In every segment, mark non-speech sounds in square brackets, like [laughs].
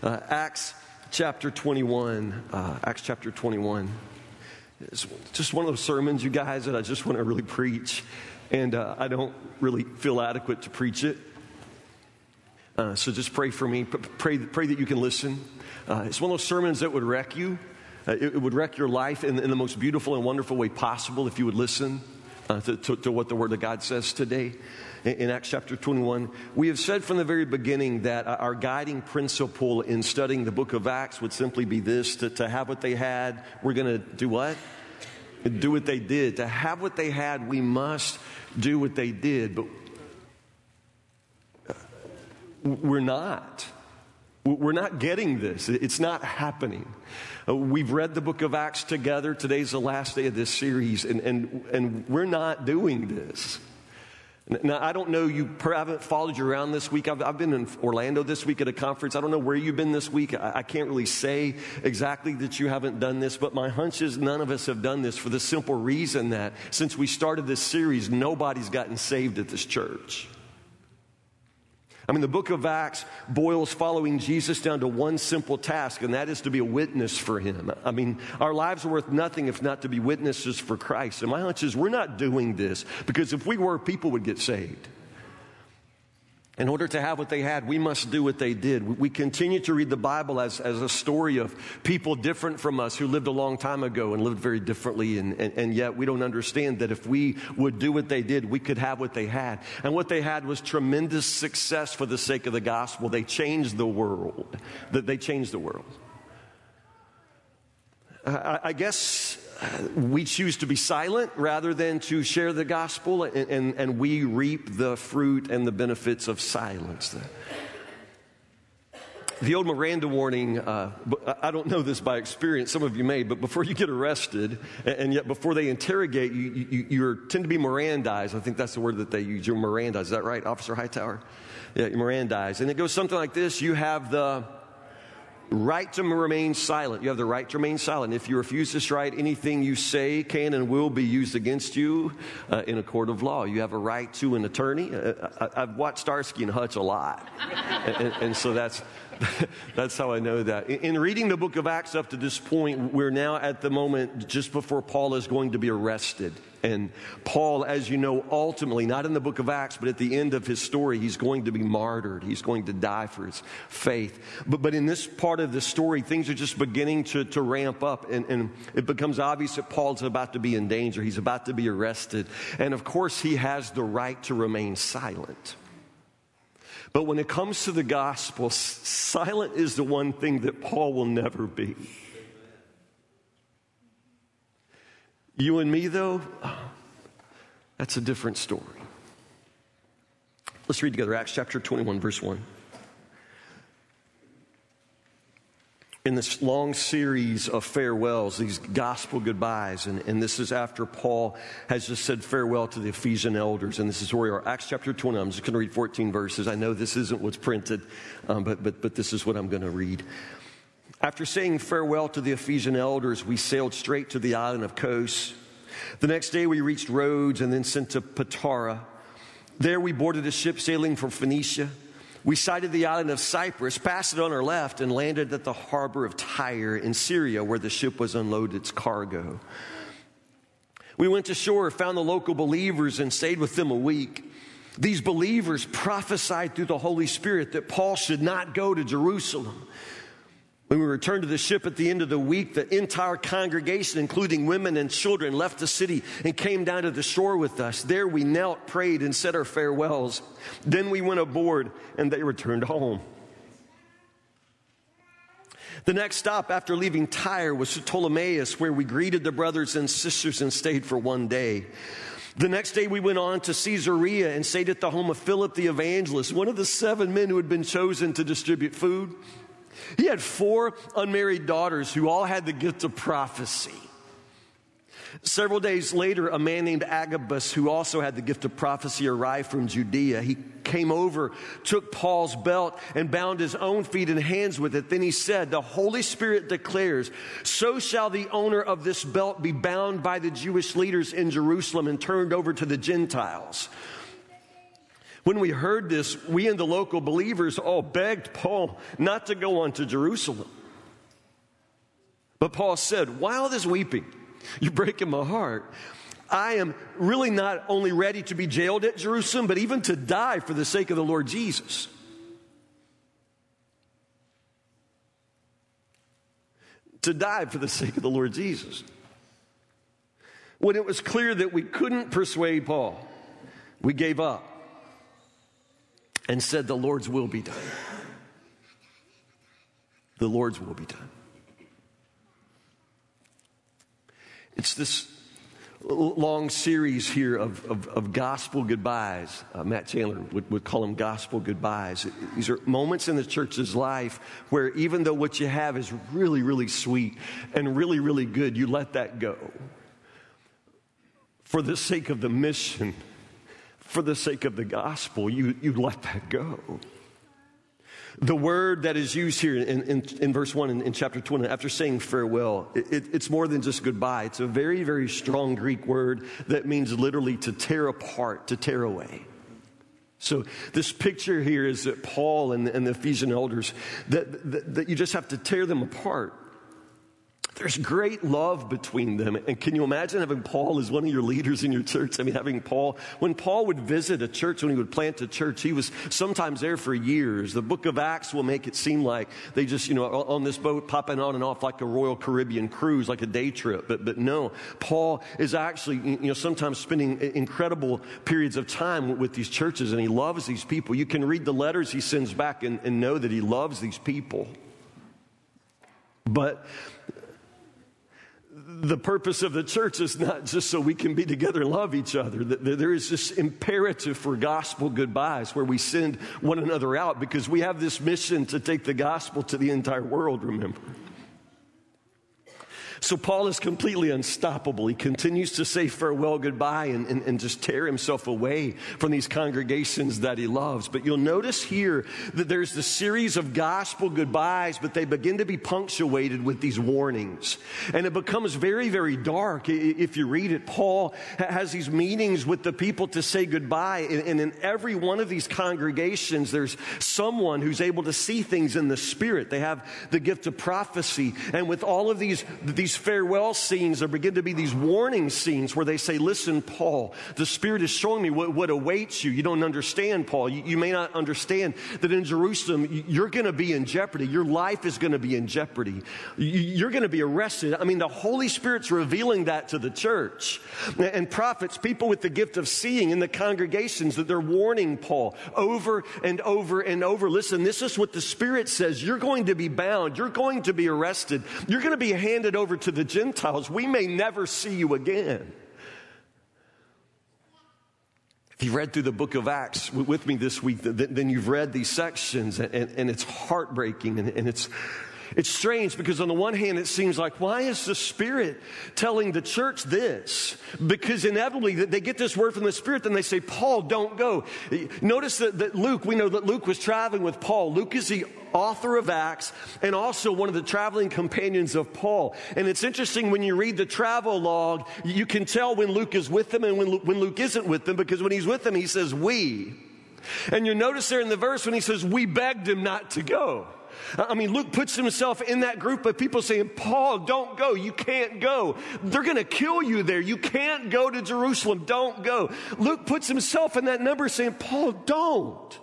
Uh, Acts chapter 21. Uh, Acts chapter 21. It's just one of those sermons, you guys, that I just want to really preach. And uh, I don't really feel adequate to preach it. Uh, so just pray for me. Pray, pray that you can listen. Uh, it's one of those sermons that would wreck you. Uh, it, it, would wreck your life in, in, the most beautiful and wonderful way possible if you would listen uh, to, to, to, what the Word of God says today. In, in, Acts chapter 21, we have said from the very beginning that our guiding principle in studying the book of Acts would simply be this to, to have what they had, we're going to do what? Do what they did. To have what they had, we must do what they did. But we're not. We're not getting this. It's not happening. Uh, we've read the book of Acts together. Today's the last day of this series, and, and, and we're not doing this. Now, I don't know, you haven't followed you around this week. I've, I've, been in Orlando this week at a conference. I don't know where you've been this week. I, I can't really say exactly that you haven't done this, but my hunch is none of us have done this for the simple reason that since we started this series, nobody's gotten saved at this church. I mean, the book of Acts boils following Jesus down to one simple task, and that is to be a witness for him. I mean, our lives are worth nothing if not to be witnesses for Christ. And my hunch is we're not doing this because if we were, people would get saved. In order to have what they had, we must do what they did. We continue to read the Bible as, as a story of people different from us who lived a long time ago and lived very differently, and, and, and, yet we don't understand that if we would do what they did, we could have what they had. And what they had was tremendous success for the sake of the gospel. They changed the world. They changed the world. I, I guess we choose to be silent rather than to share the gospel, and, and, and we reap the fruit and the benefits of silence. The old Miranda warning, uh, I don't know this by experience, some of you may, but before you get arrested, and yet before they interrogate you, you, you tend to be Mirandized. I think that's the word that they use. You're Mirandized. Is that right, Officer Hightower? Yeah, Mirandized. And it goes something like this You have the right to remain silent. You have the right to remain silent. If you refuse to strike, anything you say can and will be used against you uh, in a court of law. You have a right to an attorney. Uh, I, have watched Starsky and Hutch a lot, and, and, so that's [laughs] That's how I know that. In reading the book of Acts up to this point, we're now at the moment just before Paul is going to be arrested. And Paul, as you know, ultimately, not in the book of Acts, but at the end of his story, he's going to be martyred. He's going to die for his faith. But, but in this part of the story, things are just beginning to, to ramp up. And, and it becomes obvious that Paul's about to be in danger. He's about to be arrested. And of course, he has the right to remain silent. But when it comes to the gospel, silent is the one thing that Paul will never be. You and me, though, that's a different story. Let's read together Acts chapter 21, verse 1. in this long series of farewells, these gospel goodbyes. And, and, this is after Paul has just said farewell to the Ephesian elders. And this is where we are. Acts chapter 20. I'm just going to read 14 verses. I know this isn't what's printed, um, but, but, but this is what I'm going to read. After saying farewell to the Ephesian elders, we sailed straight to the island of Kos. The next day we reached Rhodes and then sent to Patara. There we boarded a ship sailing for Phoenicia. We sighted the island of Cyprus, passed it on our left, and landed at the harbor of Tyre in Syria, where the ship was unloaded its cargo. We went to shore, found the local believers, and stayed with them a week. These believers prophesied through the Holy Spirit that Paul should not go to Jerusalem. When we returned to the ship at the end of the week, the entire congregation, including women and children, left the city and came down to the shore with us. There we knelt, prayed, and said our farewells. Then we went aboard and they returned home. The next stop after leaving Tyre was to Ptolemais, where we greeted the brothers and sisters and stayed for one day. The next day we went on to Caesarea and stayed at the home of Philip the evangelist, one of the seven men who had been chosen to distribute food. He had four unmarried daughters who all had the gift of prophecy. Several days later, a man named Agabus, who also had the gift of prophecy, arrived from Judea. He came over, took Paul's belt, and bound his own feet and hands with it. Then he said, The Holy Spirit declares, So shall the owner of this belt be bound by the Jewish leaders in Jerusalem and turned over to the Gentiles. When we heard this, we and the local believers all begged Paul not to go on to Jerusalem. But Paul said, While this weeping, you're breaking my heart. I am really not only ready to be jailed at Jerusalem, but even to die for the sake of the Lord Jesus. To die for the sake of the Lord Jesus. When it was clear that we couldn't persuade Paul, we gave up and said, The Lord's will be done. The Lord's will be done. It's this long series here of, of, of gospel goodbyes. Uh, Matt Chandler would, would call them gospel goodbyes. These are moments in the church's life where even though what you have is really, really sweet and really, really good, you let that go. For the sake of the mission, for the sake of the gospel, you, you let that go. The word that is used here in, in, in verse 1 in, in, chapter 20, after saying farewell, it, it's more than just goodbye. It's a very, very strong Greek word that means literally to tear apart, to tear away. So, this picture here is that Paul and, and the Ephesian elders, that, that, that you just have to tear them apart. There's great love between them. And can you imagine having Paul as one of your leaders in your church? I mean, having Paul, when Paul would visit a church, when he would plant a church, he was sometimes there for years. The book of Acts will make it seem like they just, you know, on this boat popping on and off like a Royal Caribbean cruise, like a day trip. But, but no, Paul is actually, you know, sometimes spending incredible periods of time with these churches and he loves these people. You can read the letters he sends back and, and know that he loves these people. But the purpose of the church is not just so we can be together and love each other. There is this imperative for gospel goodbyes where we send one another out because we have this mission to take the gospel to the entire world, remember. So Paul is completely unstoppable. He continues to say farewell, goodbye, and, and, and, just tear himself away from these congregations that he loves. But you'll notice here that there's the series of gospel goodbyes, but they begin to be punctuated with these warnings. And it becomes very, very dark if you read it. Paul has these meetings with the people to say goodbye. And in every one of these congregations, there's someone who's able to see things in the spirit. They have the gift of prophecy. And with all of these, these these farewell scenes, there begin to be these warning scenes where they say, Listen, Paul, the Spirit is showing me what, what awaits you. You don't understand, Paul. You, you may not understand that in Jerusalem, you're going to be in jeopardy. Your life is going to be in jeopardy. You're going to be arrested. I mean, the Holy Spirit's revealing that to the church. And prophets, people with the gift of seeing in the congregations, that they're warning Paul over and over and over. Listen, this is what the Spirit says. You're going to be bound. You're going to be arrested. You're going to be handed over to the Gentiles, we may never see you again. If you've read through the book of Acts with me this week, then you've read these sections, and, it's heartbreaking and it's it's strange because, on the one hand, it seems like, why is the Spirit telling the church this? Because inevitably they get this word from the Spirit, then they say, Paul, don't go. Notice that, that Luke, we know that Luke was traveling with Paul. Luke is the author of Acts and also one of the traveling companions of Paul. And it's interesting when you read the travel log, you can tell when Luke is with them and when when Luke isn't with them because when he's with them, he says, we. And you notice there in the verse when he says, we begged him not to go. I mean, Luke puts himself in that group of people saying, Paul, don't go. You can't go. They're going to kill you there. You can't go to Jerusalem. Don't go. Luke puts himself in that number saying, Paul, don't.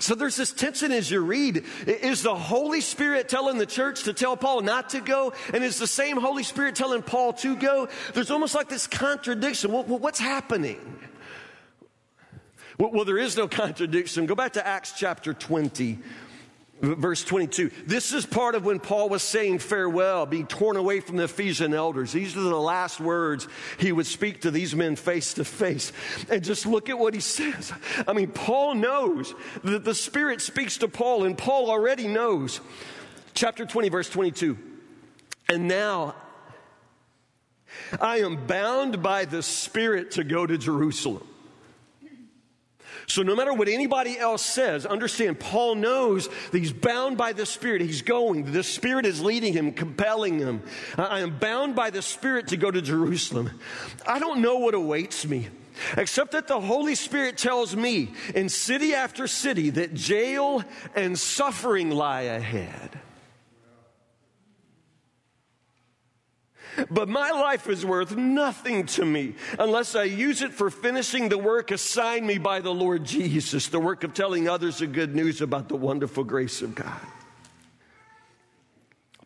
So there's this tension as you read. Is the Holy Spirit telling the church to tell Paul not to go? And is the same Holy Spirit telling Paul to go? There's almost like this contradiction. Well, what's happening? Well, there is no contradiction. Go back to Acts chapter 20, verse 22. This is part of when Paul was saying farewell, being torn away from the Ephesian elders. These are the last words he would speak to these men face to face. And just look at what he says. I mean, Paul knows that the Spirit speaks to Paul, and Paul already knows. Chapter 20, verse 22. And now I am bound by the Spirit to go to Jerusalem so, no matter what anybody else says, understand Paul knows that he's bound by the Spirit. He's going. The Spirit is leading him, compelling him. I am bound by the Spirit to go to Jerusalem. I don't know what awaits me. except that the Holy Spirit tells me in city after city that jail and suffering lie ahead. But my life is worth nothing to me unless I use it for finishing the work assigned me by the Lord Jesus, the work of telling others the good news about the wonderful grace of God.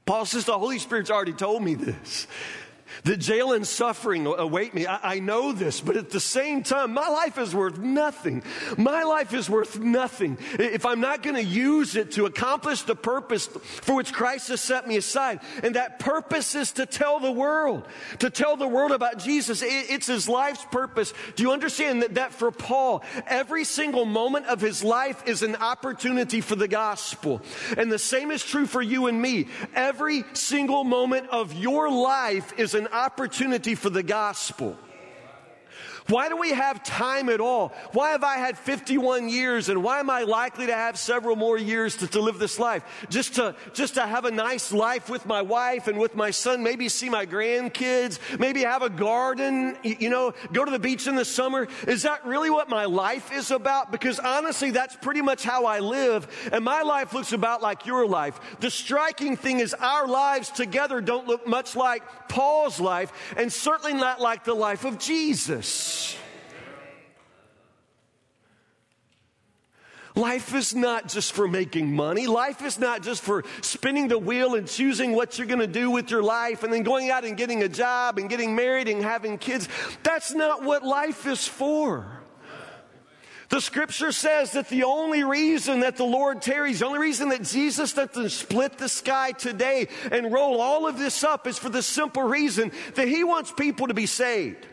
Paul says, The Holy Spirit's already told me this. The jail and suffering await me. I, I, know this, but at the same time, my life is worth nothing. My life is worth nothing if I'm not going to use it to accomplish the purpose for which Christ has set me aside. And that purpose is to tell the world, to tell the world about Jesus. It, it's his life's purpose. Do you understand that, that for Paul, every single moment of his life is an opportunity for the gospel? And the same is true for you and me. Every single moment of your life is an opportunity for the gospel. Why do we have time at all? Why have I had 51 years and why am I likely to have several more years to, to live this life? Just to, just to have a nice life with my wife and with my son, maybe see my grandkids, maybe have a garden, you know, go to the beach in the summer. Is that really what my life is about? Because honestly, that's pretty much how I live. And my life looks about like your life. The striking thing is our lives together don't look much like Paul's life and certainly not like the life of Jesus. Life is not just for making money. Life is not just for spinning the wheel and choosing what you're going to do with your life and then going out and getting a job and getting married and having kids. That's not what life is for. The scripture says that the only reason that the Lord tarries, the only reason that Jesus doesn't split the sky today and roll all of this up is for the simple reason that He wants people to be saved.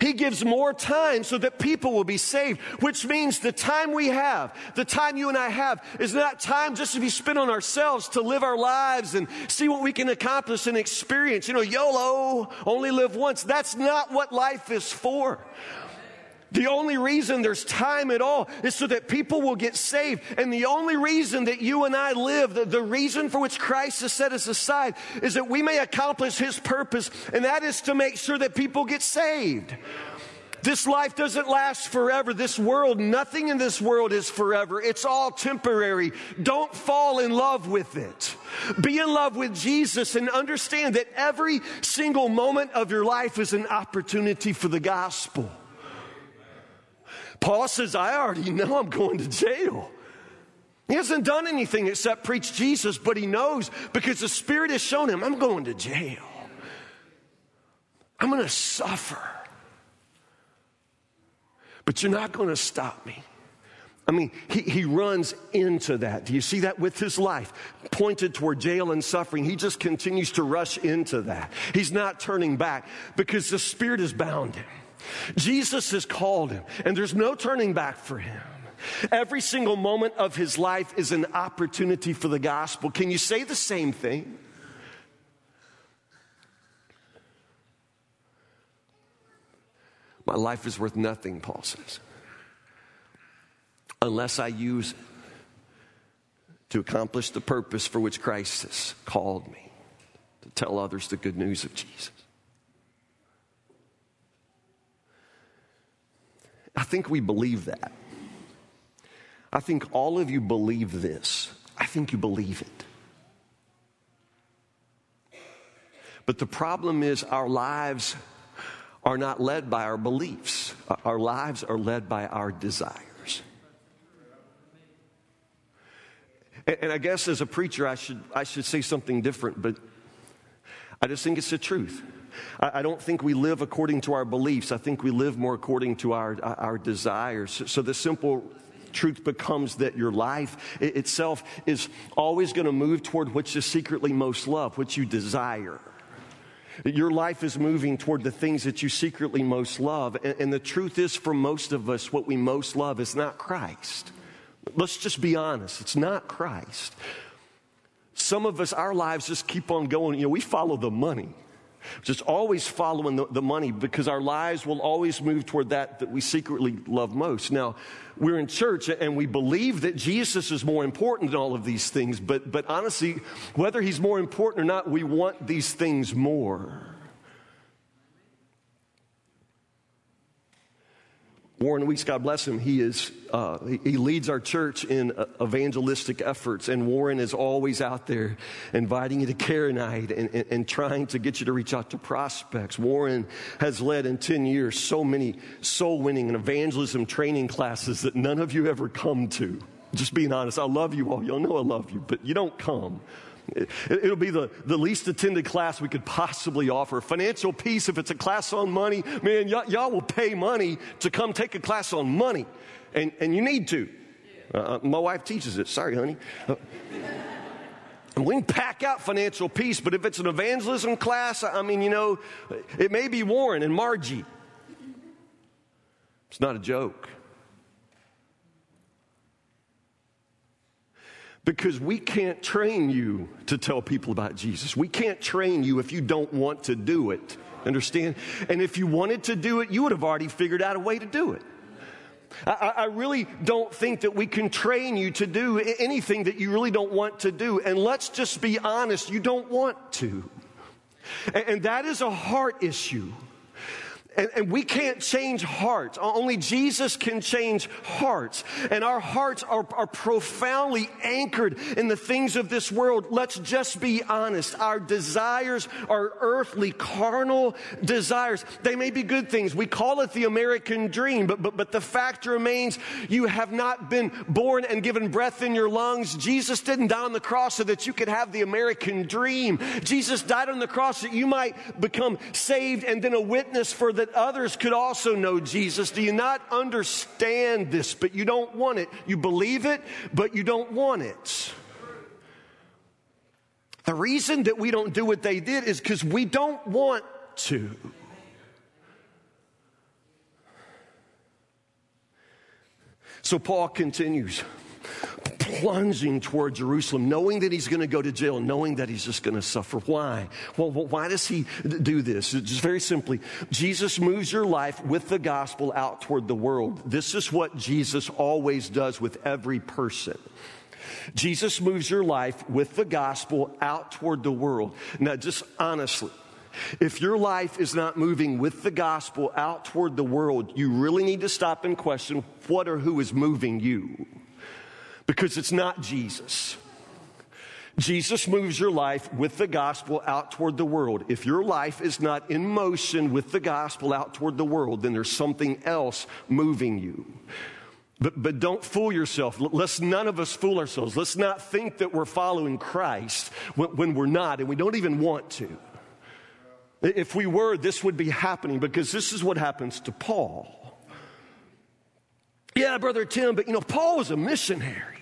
He gives more time so that people will be saved, which means the time we have, the time you and I have, is not time just to be spent on ourselves to live our lives and see what we can accomplish and experience. You know, YOLO, only live once. That's not what life is for. The only reason there's time at all is so that people will get saved. And the only reason that you and I live, the, the, reason for which Christ has set us aside, is that we may accomplish His purpose, and that is to make sure that people get saved. This life doesn't last forever. This world, nothing in this world is forever. It's all temporary. Don't fall in love with it. Be in love with Jesus and understand that every single moment of your life is an opportunity for the gospel. Paul says, I already know I'm going to jail. He hasn't done anything except preach Jesus, but he knows because the Spirit has shown him, I'm going to jail. I'm going to suffer. But you're not going to stop me. I mean, he, he runs into that. Do you see that with his life? Pointed toward jail and suffering. He just continues to rush into that. He's not turning back because the Spirit has bound him. Jesus has called him, and there's no turning back for him. Every single moment of his life is an opportunity for the gospel. Can you say the same thing? My life is worth nothing, Paul says, unless I use it to accomplish the purpose for which Christ has called me to tell others the good news of Jesus. Think we believe that. I think all of you believe this. I think you believe it. But the problem is, our lives are not led by our beliefs, uh, our lives are led by our desires. And I guess as a preacher, I should, I should say something different, but I just think it's the truth. I, don't think we live according to our beliefs. I think we live more according to our, uh, our desires. So the simple truth becomes that your life itself is always going to move toward what you secretly most love, what you desire. Your life is moving toward the things that you secretly most love. And, the truth is, for most of us, what we most love is not Christ. Let's just be honest, it's not Christ. Some of us, our lives just keep on going. You know, we follow the money. Just always following the, the, money because our lives will always move toward that that we secretly love most. Now, we're in church and we believe that Jesus is more important than all of these things, but, but honestly, whether he's more important or not, we want these things more. Warren Weeks, God bless him, he, is, uh, he leads our church in uh, evangelistic efforts. And Warren is always out there inviting you to care night and, and, and, trying to get you to reach out to prospects. Warren has led in 10 years so many soul winning and evangelism training classes that none of you ever come to. Just being honest, I love you all. Y'all know I love you, but you don't come. It, will be the, the least attended class we could possibly offer. Financial peace, if it's a class on money, man, y- y'all will pay money to come take a class on money. And, and you need to. Uh, uh my wife teaches it. Sorry, honey. Uh, we can pack out financial peace, but if it's an evangelism class, I mean, you know, it may be Warren and Margie. It's not a joke. Because we can't train you to tell people about Jesus. We can't train you if you don't want to do it. Understand? And if you wanted to do it, you would have already figured out a way to do it. I, I, really don't think that we can train you to do anything that you really don't want to do. And let's just be honest, you don't want to. And, and that is a heart issue. And, and, we can't change hearts. Only Jesus can change hearts. And our hearts are, are profoundly anchored in the things of this world. Let's just be honest. Our desires are earthly, carnal desires. They may be good things. We call it the American dream, but, but, but the fact remains you have not been born and given breath in your lungs. Jesus didn't die on the cross so that you could have the American dream. Jesus died on the cross that you might become saved and then a witness for the that others could also know Jesus. Do you not understand this, but you don't want it? You believe it, but you don't want it. The reason that we don't do what they did is because we don't want to. So Paul continues plunging toward Jerusalem, knowing that he's going to go to jail, knowing that he's just going to suffer. Why? Well, why does he do this? Just very simply, Jesus moves your life with the gospel out toward the world. This is what Jesus always does with every person. Jesus moves your life with the gospel out toward the world. Now, just honestly, if your life is not moving with the gospel out toward the world, you really need to stop and question what or who is moving you because it's not Jesus. Jesus moves your life with the gospel out toward the world. If your life is not in motion with the gospel out toward the world, then there's something else moving you. But, but don't fool yourself. Let's none of us fool ourselves. Let's not think that we're following Christ when, when we're not, and we don't even want to. If we were, this would be happening because this is what happens to Paul. Yeah, Brother Tim, but you know, Paul was a missionary.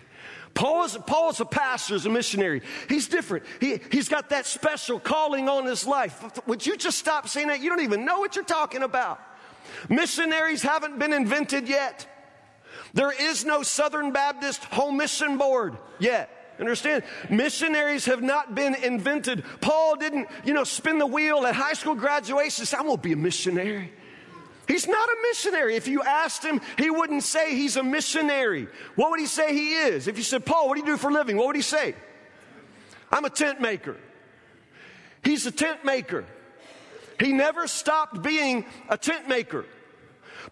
Paul is, Paul is a pastor, is a missionary. He's different. He, he's got that special calling on his life. Would you just stop saying that? You don't even know what you're talking about. Missionaries haven't been invented yet. There is no Southern Baptist Home Mission Board yet. Understand? Missionaries have not been invented. Paul didn't, you know, spin the wheel at high school graduation I'm going to be a missionary. He's not a missionary. If you asked him, he wouldn't say he's a missionary. What would he say he is? If you said, Paul, what do you do for a living? What would he say? I'm a tent maker. He's a tent maker. He never stopped being a tent maker.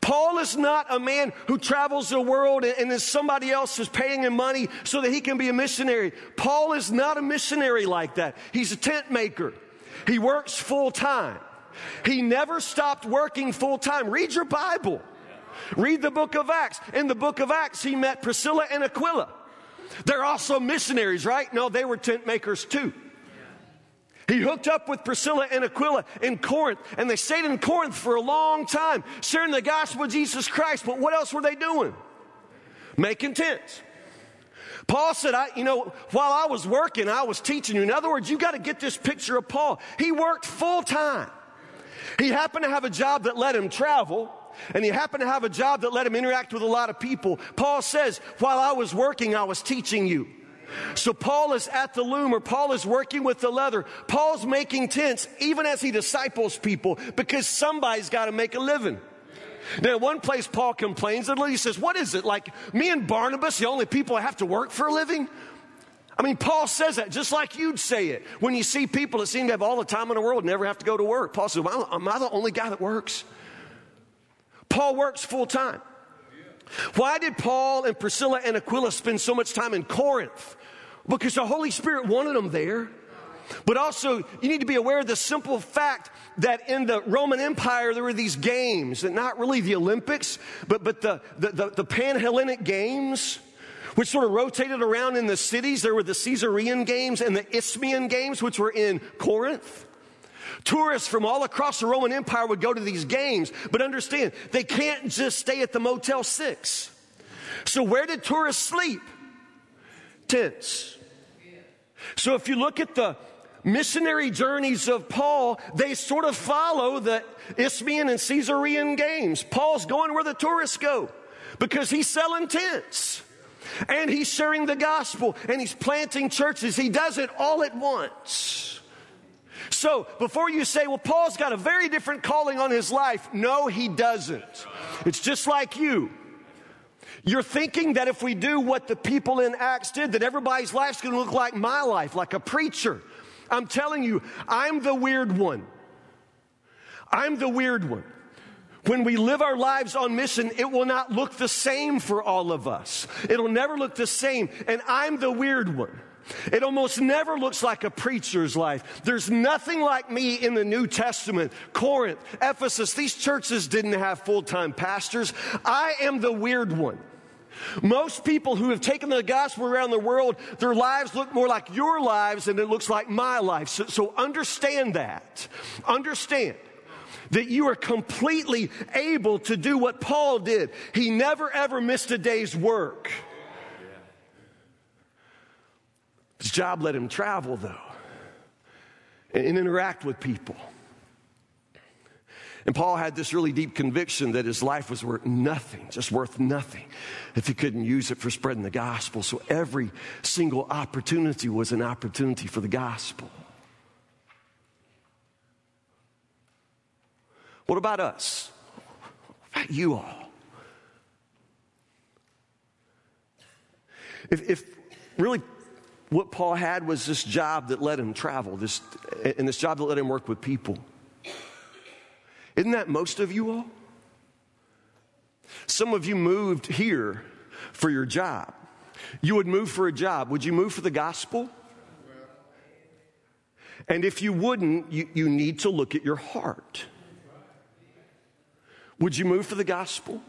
Paul is not a man who travels the world and then somebody else is paying him money so that he can be a missionary. Paul is not a missionary like that. He's a tent maker. He works full time. He never stopped working full time. Read your Bible. Read the book of Acts. In the book of Acts, he met Priscilla and Aquila. They're also missionaries, right? No, they were tent makers too. He hooked up with Priscilla and Aquila in Corinth, and they stayed in Corinth for a long time, sharing the gospel of Jesus Christ. But what else were they doing? Making tents. Paul said, I, you know, while I was working, I was teaching you. In other words, you got to get this picture of Paul. He worked full time. He happened to have a job that let him travel, and he happened to have a job that let him interact with a lot of people. Paul says, While I was working, I was teaching you. So Paul is at the loom or Paul is working with the leather. Paul's making tents even as he disciples people because somebody's got to make a living. Now, one place Paul complains and. He says, What is it? Like me and Barnabas, the only people I have to work for a living? I mean, Paul says that just like you'd say it. When you see people that seem to have all the time in the world, never have to go to work. Paul says, well, Am I the only guy that works? Paul works full time. Why did Paul and Priscilla and Aquila spend so much time in Corinth? Because the Holy Spirit wanted them there. But also, you need to be aware of the simple fact that in the Roman Empire, there were these games, not really the Olympics, but, but the, the, the, the Pan Hellenic Games, which sort of rotated around in the cities. There were the Caesarean Games and the Isthmian Games, which were in Corinth. Tourists from all across the Roman Empire would go to these games, but understand, they can't just stay at the Motel 6. So, where did tourists sleep? Tents. So, if you look at the missionary journeys of Paul, they sort of follow the Isthmian and Caesarean games. Paul's going where the tourists go because he's selling tents and he's sharing the gospel and he's planting churches. He does it all at once. So before you say, well, Paul's got a very different calling on his life, no, he doesn't. It's just like you. You're thinking that if we do what the people in Acts did, that everybody's life's going to look like my life, like a preacher. I'm telling you, I'm the weird one. I'm the weird one. When we live our lives on mission, it will not look the same for all of us. It'll never look the same. And I'm the weird one. It almost never looks like a preacher's life. There's nothing like me in the New Testament. Corinth, Ephesus, these churches didn't have full time pastors. I am the weird one. Most people who have taken the gospel around the world, their lives look more like your lives than it looks like my life. So, so understand that. Understand that you are completely able to do what Paul did. He never ever missed a day's work. His job let him travel, though, and, and interact with people. And Paul had this really deep conviction that his life was worth nothing, just worth nothing, if he couldn't use it for spreading the gospel. So every single opportunity was an opportunity for the gospel. What about us? What about you all? If, if really what Paul had was this job that let him travel, this, and this job that let him work with people. Isn't that most of you all? Some of you moved here for your job. You would move for a job. Would you move for the gospel? And if you wouldn't, you, you need to look at your heart. Would you move for the gospel?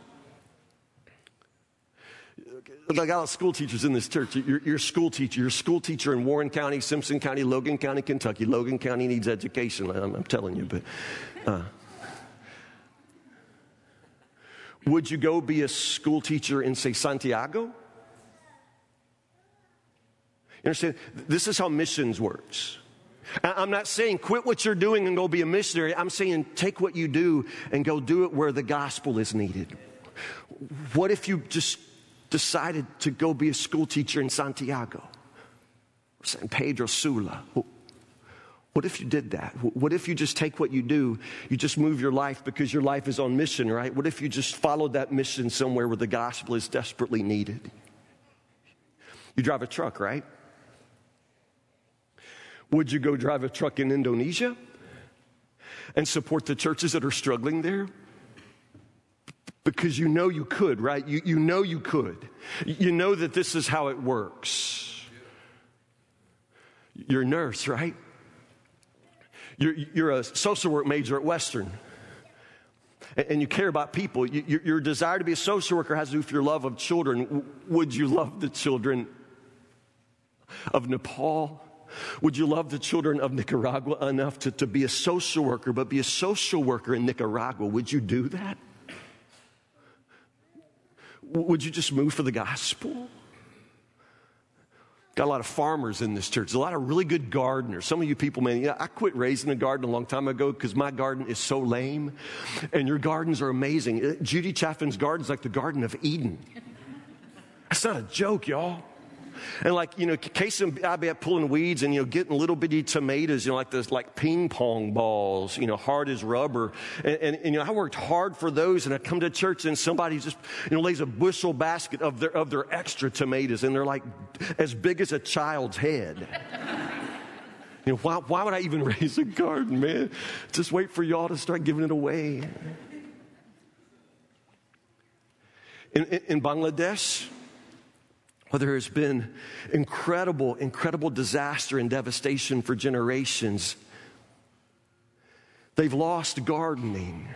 I got a lot of school teachers in this church. You're, you're, a school teacher. You're a school teacher in Warren County, Simpson County, Logan County, Kentucky. Logan County needs education, I'm, I'm telling you. But uh, Would you go be a school teacher in, say, Santiago? You understand? This is how missions works. I'm not saying quit what you're doing and go be a missionary. I'm saying take what you do and go do it where the gospel is needed. What if you just decided to go be a school teacher in Santiago San Pedro Sula? What if you did that? What if you just take what you do, you just move your life because your life is on mission, right? What if you just followed that mission somewhere where the gospel is desperately needed? You drive a truck, right? Would you go drive a truck in Indonesia and support the churches that are struggling there? Because you know you could, right? You, you know you could. You know that this is how it works. You're a nurse, right? You're, you're a social work major at Western and you care about people, your desire to be a social worker has to do with your love of children. Would you love the children of Nepal? Would you love the children of Nicaragua enough to, to be a social worker, but be a social worker in Nicaragua? Would you do that? Would you just move for the gospel? Got a lot of farmers in this church. A lot of really good gardeners. Some of you people, man, you know, I quit raising a garden a long time ago because my garden is so lame. And your gardens are amazing. Uh, Judy Chaffin's garden is like the Garden of Eden. That's not a joke, y'all. And like, you know, Casey I be pulling weeds and, you know, getting little bitty tomatoes, you know, like those like ping pong balls, you know, hard as rubber. And, and, and, you know, I worked hard for those and I come to church and somebody just, you know, lays a bushel basket of their, of their extra tomatoes and they're like as big as a child's head. [laughs] You know, why, why would I even [laughs] raise a garden, man? Just wait for y'all to start giving it away. In, in, in Bangladesh, where there has been incredible, incredible disaster and devastation for generations, they've lost gardening.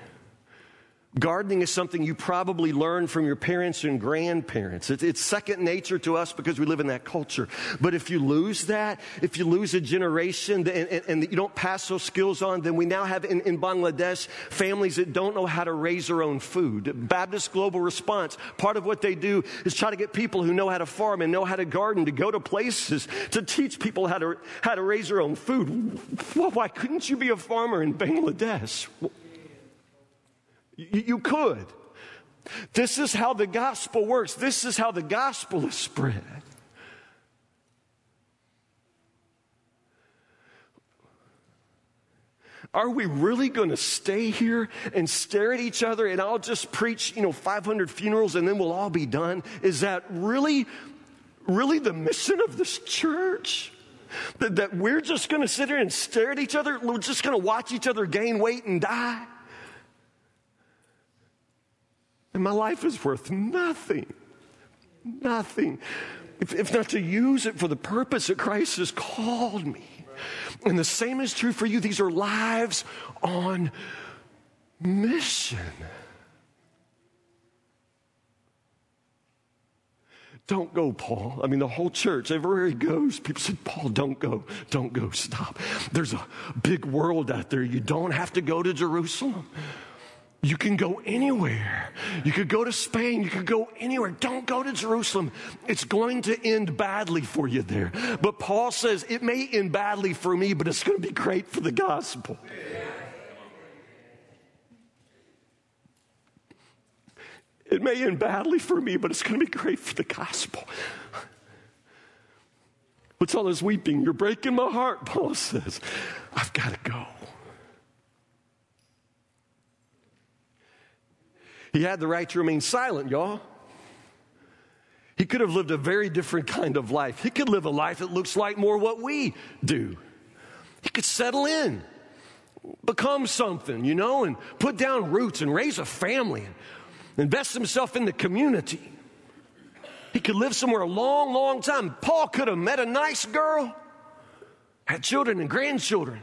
Gardening is something you probably learned from your parents and grandparents. It's, it's, second nature to us because we live in that culture. But if you lose that, if you lose a generation and, and, and you don't pass those skills on, then we now have in, in, Bangladesh families that don't know how to raise their own food. Baptist Global Response, part of what they do is try to get people who know how to farm and know how to garden to go to places to teach people how to, how to raise their own food. Why couldn't you be a farmer in Bangladesh? You, you could. This is how the gospel works. This is how the gospel is spread. Are we really going to stay here and stare at each other and I'll just preach, you know, 500 funerals and then we'll all be done? Is that really, really the mission of this church? That, that we're just going to sit here and stare at each other? We're just going to watch each other gain weight and die? And my life is worth nothing. Nothing. If, if, not to use it for the purpose that Christ has called me. And the same is true for you. These are lives on mission. Don't go, Paul. I mean, the whole church, everywhere he goes, people said, Paul, don't go. Don't go. Stop. There's a big world out there. You don't have to go to Jerusalem. You can go anywhere. You could go to Spain. You could go anywhere. Don't go to Jerusalem. It's going to end badly for you there. But Paul says it may end badly for me, but it's going to be great for the gospel. It may end badly for me, but it's going to be great for the gospel. What's all this weeping? You're breaking my heart, Paul says. I've got to go. He had the right to remain silent, y'all. He could have lived a very different kind of life. He could live a life that looks like more what we do. He could settle in, become something, you know, and put down roots and raise a family and invest himself in the community. He could live somewhere a long, long time. Paul could have met a nice girl, had children and grandchildren,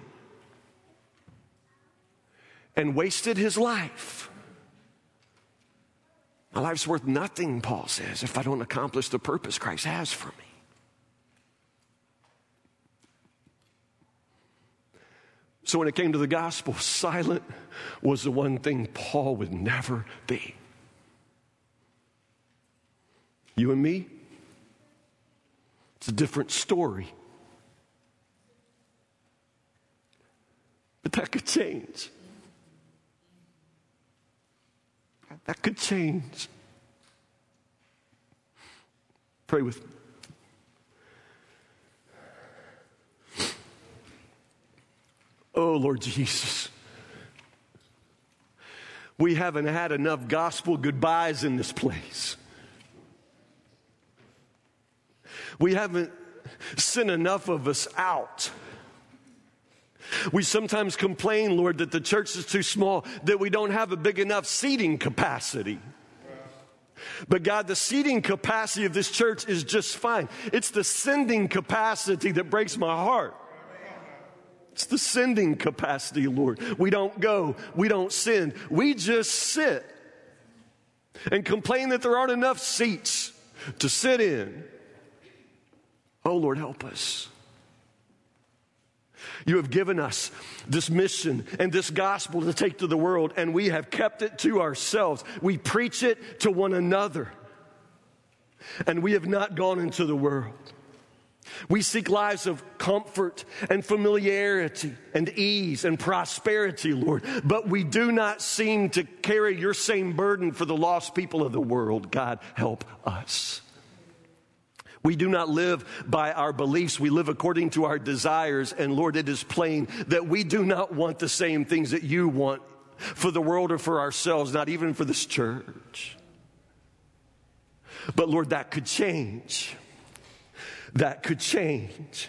and wasted his life my life's worth nothing, Paul says, if I don't accomplish the purpose Christ has for me. So when it came to the gospel, silent was the one thing Paul would never be. You and me, it's a different story. But that could change. That could change. Pray with me. Oh, Lord Jesus. We haven't had enough gospel goodbyes in this place. We haven't sent enough of us out. We sometimes complain, Lord, that the church is too small, that we don't have a big enough seating capacity. But God, the seating capacity of this church is just fine. It's the sending capacity that breaks my heart. It's the sending capacity, Lord. We don't go, we don't send, we just sit and complain that there aren't enough seats to sit in. Oh, Lord, help us. You have given us this mission and this gospel to take to the world, and we have kept it to ourselves. We preach it to one another, and we have not gone into the world. We seek lives of comfort and familiarity and ease and prosperity, Lord, but we do not seem to carry your same burden for the lost people of the world. God, help us. We do not live by our beliefs. We live according to our desires. And Lord, it is plain that we do not want the same things that you want for the world or for ourselves, not even for this church. But Lord, that could change. That could change.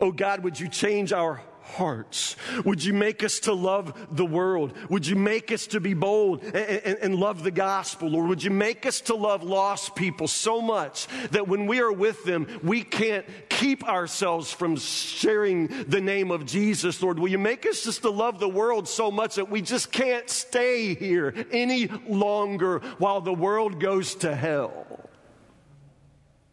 Oh God, would you change our hearts. Would you make us to love the world? Would you make us to be bold and, and, and, love the gospel, Lord? Would you make us to love lost people so much that when we are with them, we can't keep ourselves from sharing the name of Jesus, Lord? Will you make us just to love the world so much that we just can't stay here any longer while the world goes to hell?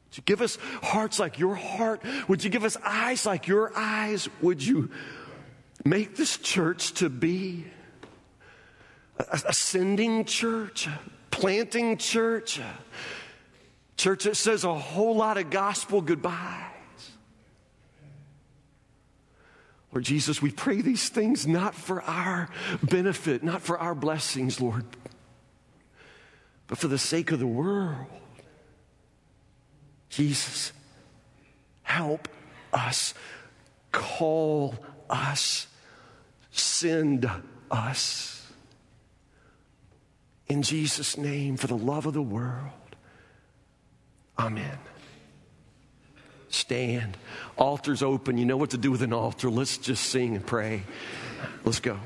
Would you give us hearts like your heart? Would you give us eyes like your eyes? Would you make this church to be a ascending church, a planting church, a church that says a whole lot of gospel goodbyes? Lord Jesus, we pray these things not for our benefit, not for our blessings, Lord, but for the sake of the world. Jesus, help us, call us, send us. In Jesus' name, for the love of the world. Amen. Stand. Altar's open. You know what to do with an altar. Let's just sing and pray. Let's go.